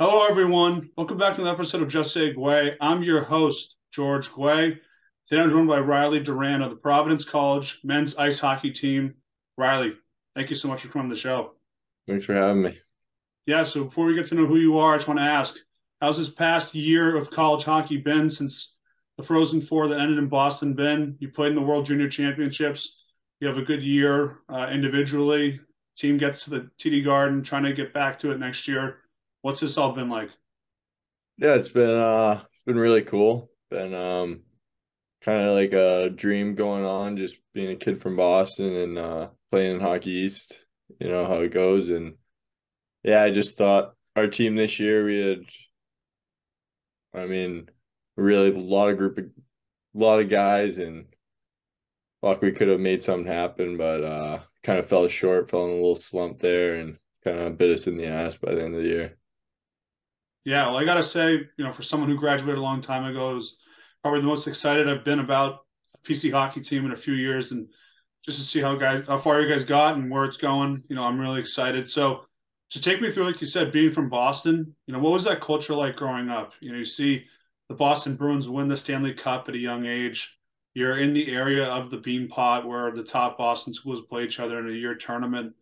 Hello, everyone. Welcome back to another episode of Just Say Guay. I'm your host, George Guay. Today I'm joined by Riley Duran of the Providence College men's ice hockey team. Riley, thank you so much for coming on the show. Thanks for having me. Yeah, so before we get to know who you are, I just want to ask, how's this past year of college hockey been since the Frozen Four that ended in Boston been? You played in the World Junior Championships. You have a good year uh, individually. Team gets to the TD Garden, trying to get back to it next year. What's this all been like? Yeah, it's been uh it's been really cool. Been um kind of like a dream going on just being a kid from Boston and uh playing in Hockey East, you know how it goes and yeah, I just thought our team this year we had I mean, really a lot of group of a lot of guys and like we could have made something happen, but uh kind of fell short, fell in a little slump there and kind of bit us in the ass by the end of the year. Yeah, well, I gotta say, you know, for someone who graduated a long time ago, was probably the most excited I've been about a PC hockey team in a few years, and just to see how guys, how far you guys got and where it's going. You know, I'm really excited. So, to take me through, like you said, being from Boston, you know, what was that culture like growing up? You know, you see the Boston Bruins win the Stanley Cup at a young age. You're in the area of the Beanpot where the top Boston schools play each other in a year tournament.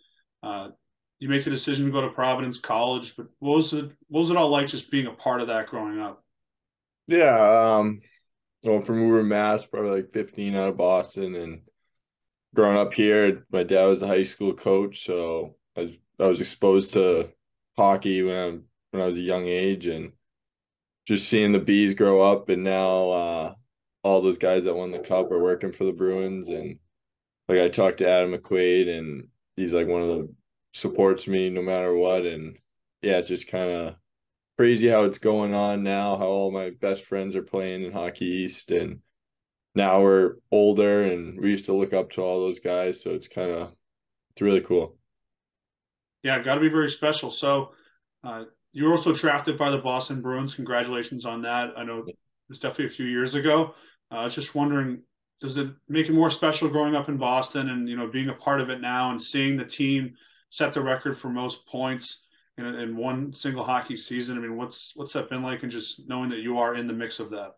Uh, you make the decision to go to Providence College, but what was it what was it all like just being a part of that growing up? Yeah, um well from Woburn, Mass, probably like 15 out of Boston and growing up here, my dad was a high school coach, so I was I was exposed to hockey when I when I was a young age and just seeing the bees grow up and now uh all those guys that won the cup are working for the Bruins and like I talked to Adam McQuaid and he's like one of the supports me no matter what. And yeah, it's just kind of crazy how it's going on now, how all my best friends are playing in Hockey East. And now we're older and we used to look up to all those guys. So it's kind of, it's really cool. Yeah, got to be very special. So, uh, you were also drafted by the Boston Bruins. Congratulations on that. I know it was definitely a few years ago. Uh, I was just wondering, does it make it more special growing up in Boston and you know being a part of it now and seeing the team set the record for most points in, in one single hockey season. I mean, what's what's that been like, and just knowing that you are in the mix of that?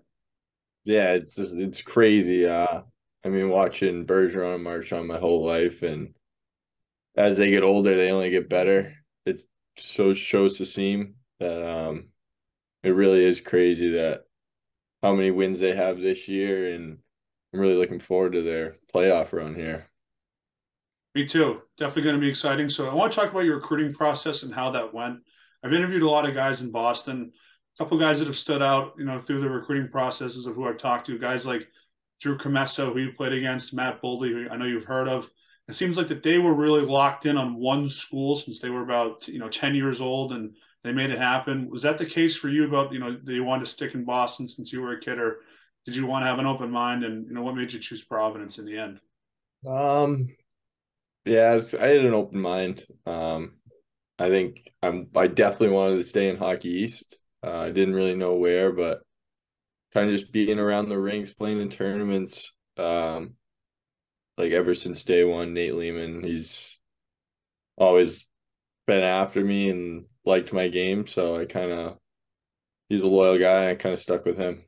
Yeah, it's just, it's crazy. Uh, I mean, watching Bergeron and Marchand my whole life, and as they get older, they only get better. It so shows to seem that um, it really is crazy that how many wins they have this year, and I'm really looking forward to their playoff run here. Me too. Definitely going to be exciting. So I want to talk about your recruiting process and how that went. I've interviewed a lot of guys in Boston, a couple guys that have stood out, you know, through the recruiting processes of who I've talked to. Guys like Drew Commesso, who you played against, Matt Boldy, who I know you've heard of. It seems like that they were really locked in on one school since they were about you know 10 years old and they made it happen. Was that the case for you about you know that you wanted to stick in Boston since you were a kid, or did you want to have an open mind and you know what made you choose Providence in the end? Um, yeah, I had an open mind. Um, I think I'm. I definitely wanted to stay in Hockey East. Uh, I didn't really know where, but kind of just being around the rinks, playing in tournaments. Um, like ever since day one, Nate Leaman, he's always been after me and liked my game. So I kind of, he's a loyal guy, and I kind of stuck with him.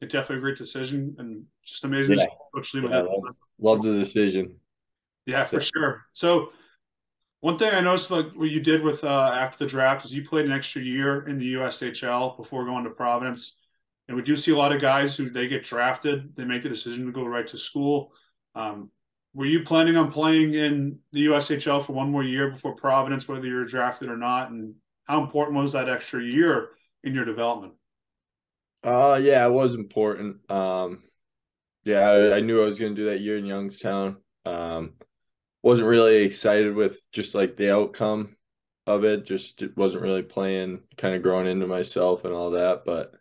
It definitely a great decision and just amazing. Yeah. Coach Leaman. Yeah, love, love the decision. Yeah, for sure. So one thing I noticed like what you did with uh, after the draft is you played an extra year in the USHL before going to Providence. And we do see a lot of guys who they get drafted, they make the decision to go right to school. Um, were you planning on playing in the USHL for one more year before Providence, whether you were drafted or not? And how important was that extra year in your development? Uh yeah, it was important. Um yeah, I, I knew I was gonna do that year in Youngstown. Um wasn't really excited with just like the outcome of it. Just wasn't really playing, kind of growing into myself and all that. But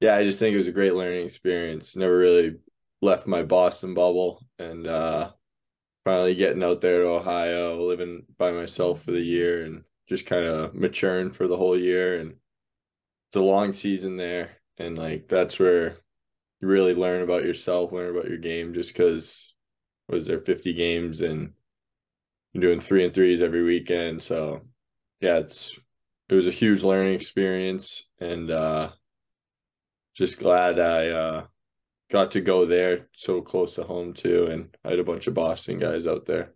yeah, I just think it was a great learning experience. Never really left my Boston bubble and uh finally getting out there to Ohio, living by myself for the year and just kind of maturing for the whole year. And it's a long season there. And like that's where you really learn about yourself, learn about your game just because was there 50 games and doing three and threes every weekend. So yeah, it's it was a huge learning experience, and uh, just glad I uh, got to go there so close to home too, and I had a bunch of Boston guys out there.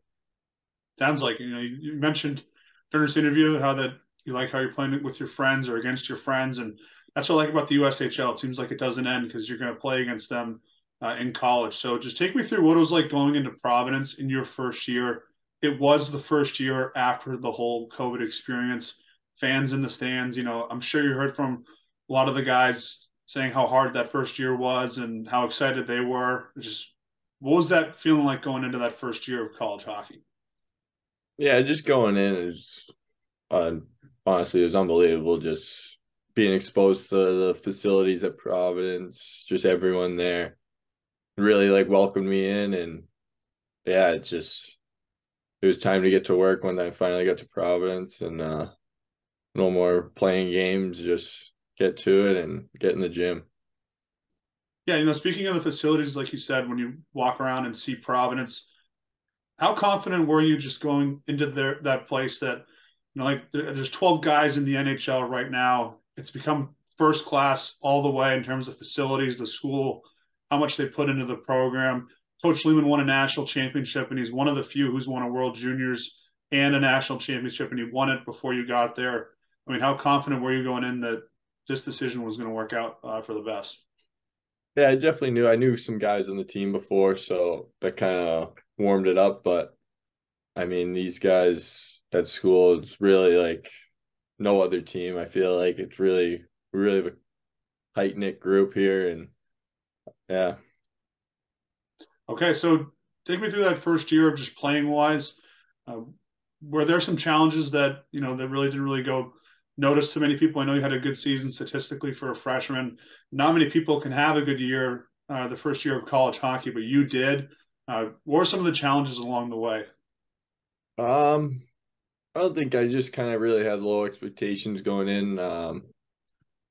Sounds like you know you mentioned during this interview how that you like how you're playing with your friends or against your friends, and that's what I like about the USHL. It seems like it doesn't end because you're going to play against them uh, in college. So just take me through what it was like going into Providence in your first year. It was the first year after the whole COVID experience. Fans in the stands, you know, I'm sure you heard from a lot of the guys saying how hard that first year was and how excited they were. Just what was that feeling like going into that first year of college hockey? Yeah, just going in is uh, honestly it was unbelievable. Just being exposed to the facilities at Providence, just everyone there really like welcomed me in and yeah, it's just it was time to get to work when I finally got to Providence and uh no more playing games, just get to it and get in the gym. Yeah, you know, speaking of the facilities, like you said, when you walk around and see Providence, how confident were you just going into that place that you know, like there, there's 12 guys in the NHL right now. It's become first class all the way in terms of facilities, the school, how much they put into the program. Coach Leaman won a national championship, and he's one of the few who's won a World Juniors and a national championship, and he won it before you got there. I mean, how confident were you going in that this decision was going to work out uh, for the best? Yeah, I definitely knew. I knew some guys on the team before, so that kind of warmed it up. But I mean, these guys at school, it's really like no other team. I feel like it's really, really a tight knit group here, and yeah. Okay, so take me through that first year of just playing wise. Uh, were there some challenges that you know that really didn't really go noticed to many people? I know you had a good season statistically for a freshman. Not many people can have a good year uh, the first year of college hockey, but you did. Uh, what were some of the challenges along the way? Um, I don't think I just kind of really had low expectations going in. Um,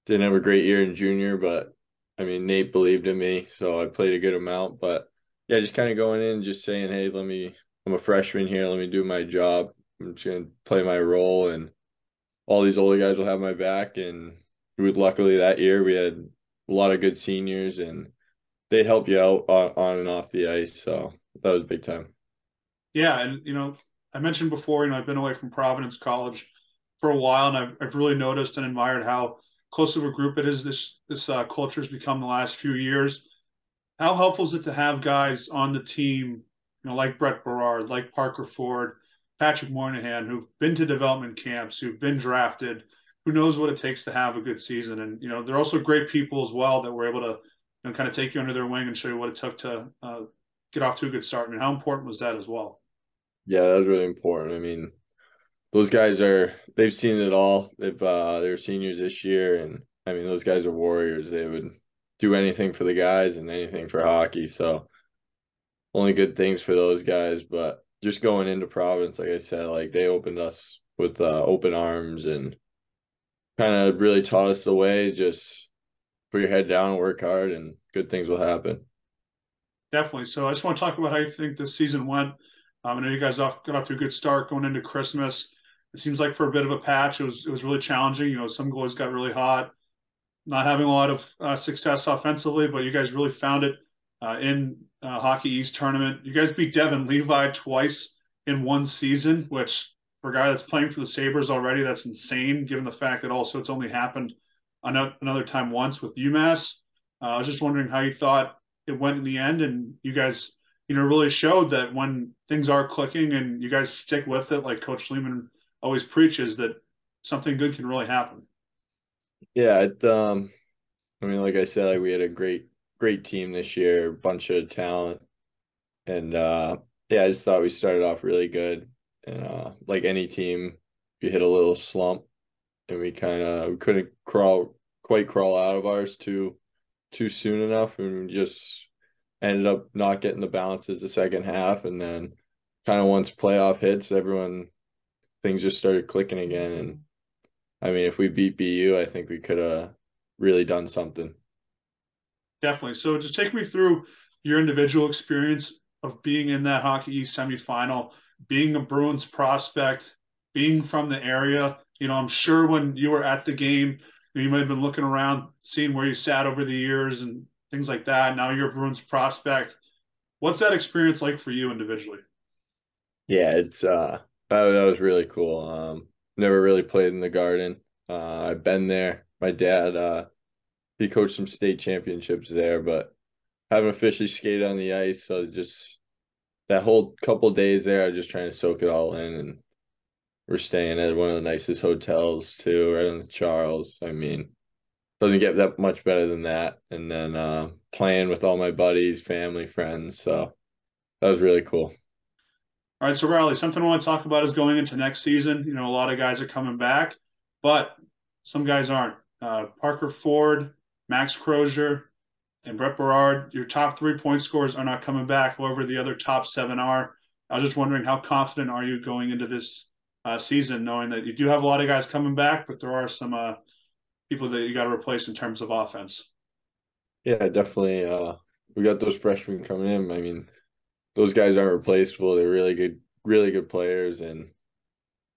didn't have a great year in junior, but I mean, Nate believed in me, so I played a good amount. But yeah, just kind of going in, just saying, hey, let me, I'm a freshman here, let me do my job. I'm just going to play my role, and all these older guys will have my back. And we, luckily that year, we had a lot of good seniors, and they'd help you out on, on and off the ice. So that was big time. Yeah. And, you know, I mentioned before, you know, I've been away from Providence College for a while, and I've, I've really noticed and admired how close of a group it is this this uh, culture has become the last few years. How helpful is it to have guys on the team, you know, like Brett Berard, like Parker Ford, Patrick Moynihan, who've been to development camps, who've been drafted, who knows what it takes to have a good season, and you know they're also great people as well that were able to you know, kind of take you under their wing and show you what it took to uh, get off to a good start. I mean, how important was that as well? Yeah, that was really important. I mean, those guys are they've seen it all. They've uh they're seniors this year and I mean those guys are warriors. They would do anything for the guys and anything for hockey. So only good things for those guys. But just going into Providence, like I said, like they opened us with uh, open arms and kind of really taught us the way. Just put your head down work hard, and good things will happen. Definitely. So I just want to talk about how you think this season went. Um, I know you guys off, got off to a good start going into Christmas it seems like for a bit of a patch, it was it was really challenging. You know, some goals got really hot, not having a lot of uh, success offensively, but you guys really found it uh, in uh, Hockey East tournament. You guys beat Devon Levi twice in one season, which for a guy that's playing for the Sabres already, that's insane. Given the fact that also it's only happened another time once with UMass. Uh, I was just wondering how you thought it went in the end, and you guys, you know, really showed that when things are clicking and you guys stick with it, like Coach Leaman always preaches that something good can really happen. Yeah, it, um, I mean, like I said, like we had a great, great team this year, bunch of talent, and uh, yeah, I just thought we started off really good, and uh, like any team, we hit a little slump, and we kind of we couldn't crawl quite crawl out of ours too too soon enough, and just ended up not getting the balances the second half, and then kind of once playoff hits, everyone things just started clicking again. And I mean, if we beat BU, I think we could have really done something. Definitely. So just take me through your individual experience of being in that Hockey East semifinal, being a Bruins prospect, being from the area. you know, I'm sure when you were at the game, you might have been looking around, seeing where you sat over the years and things like that. Now you're a Bruins prospect. What's that experience like for you individually? Yeah, it's uh that, that was really cool. Um never really played in the garden. Uh I've been there. My dad uh he coached some state championships there, but haven't officially skated on the ice, so just that whole couple days there, I was just trying to soak it all in and we're staying at one of the nicest hotels too, right on the Charles. I mean, doesn't get that much better than that. And then uh, playing with all my buddies, family, friends. So that was really cool. All right, so Riley, something I want to talk about is going into next season. You know, a lot of guys are coming back, but some guys aren't. Uh, Parker Ford, Max Crozier, and Brett Berard, your top three point scorers are not coming back. However, the other top seven are. I was just wondering how confident are you going into this uh, season, knowing that you do have a lot of guys coming back, but there are some uh, people that you got to replace in terms of offense. Yeah, definitely. Uh, we got those freshmen coming in. I mean, those guys aren't replaceable. They're really good, really good players, and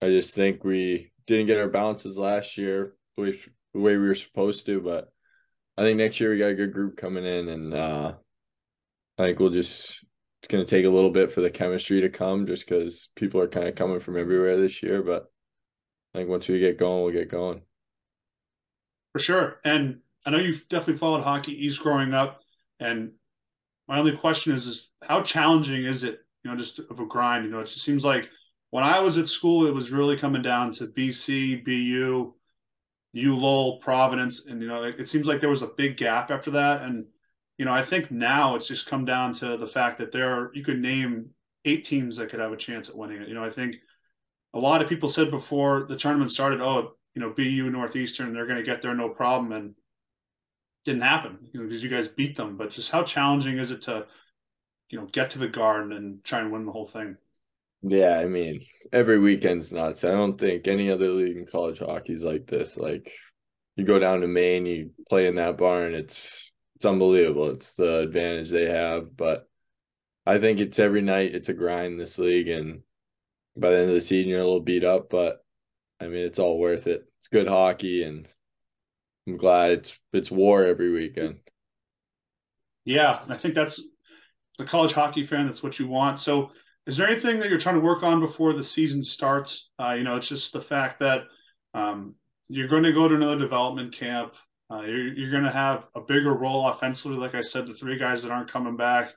I just think we didn't get our balances last year the way, the way we were supposed to. But I think next year we got a good group coming in, and uh, I think we'll just it's going to take a little bit for the chemistry to come just because people are kind of coming from everywhere this year. But I think once we get going, we'll get going. For sure. And I know you've definitely followed Hockey East growing up. And my only question is, is how challenging is it, you know, just of a grind? You know, it just seems like when I was at school, it was really coming down to BC, BU, ULOL, Providence. And, you know, it, it seems like there was a big gap after that. And you know, I think now it's just come down to the fact that there are, you could name eight teams that could have a chance at winning it. You know, I think a lot of people said before the tournament started, oh, you know, BU Northeastern, they're going to get there no problem. And didn't happen, you know, because you guys beat them. But just how challenging is it to, you know, get to the garden and try and win the whole thing? Yeah, I mean, every weekend's nuts. I don't think any other league in college hockey is like this. Like, you go down to Maine, you play in that barn, it's it's unbelievable. It's the advantage they have, but I think it's every night. It's a grind this league, and by the end of the season, you're a little beat up, but I mean, it's all worth it. It's good hockey, and I'm glad it's it's war every weekend. Yeah, I think that's the college hockey fan. That's what you want. So, is there anything that you're trying to work on before the season starts? Uh, you know, it's just the fact that um, you're going to go to another development camp. Uh, you're, you're going to have a bigger role offensively. Like I said, the three guys that aren't coming back.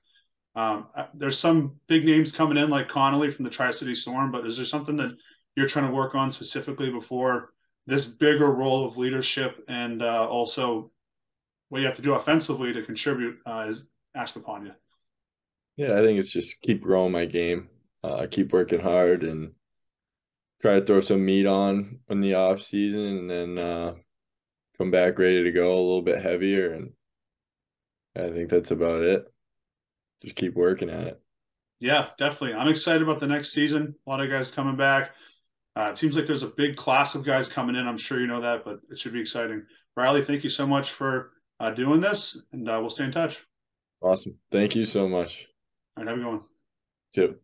Um, uh, there's some big names coming in, like Connolly from the Tri City Storm. But is there something that you're trying to work on specifically before this bigger role of leadership and uh, also what you have to do offensively to contribute uh, is asked upon you? Yeah, I think it's just keep growing my game, uh, keep working hard, and try to throw some meat on in the off season, and then uh, come back ready to go a little bit heavier and I think that's about it. Just keep working at it. Yeah, definitely. I'm excited about the next season. A lot of guys coming back. Uh, it seems like there's a big class of guys coming in. I'm sure you know that, but it should be exciting. Riley, thank you so much for uh, doing this, and uh, we'll stay in touch. Awesome. Thank you so much. All right, have a good one. Too.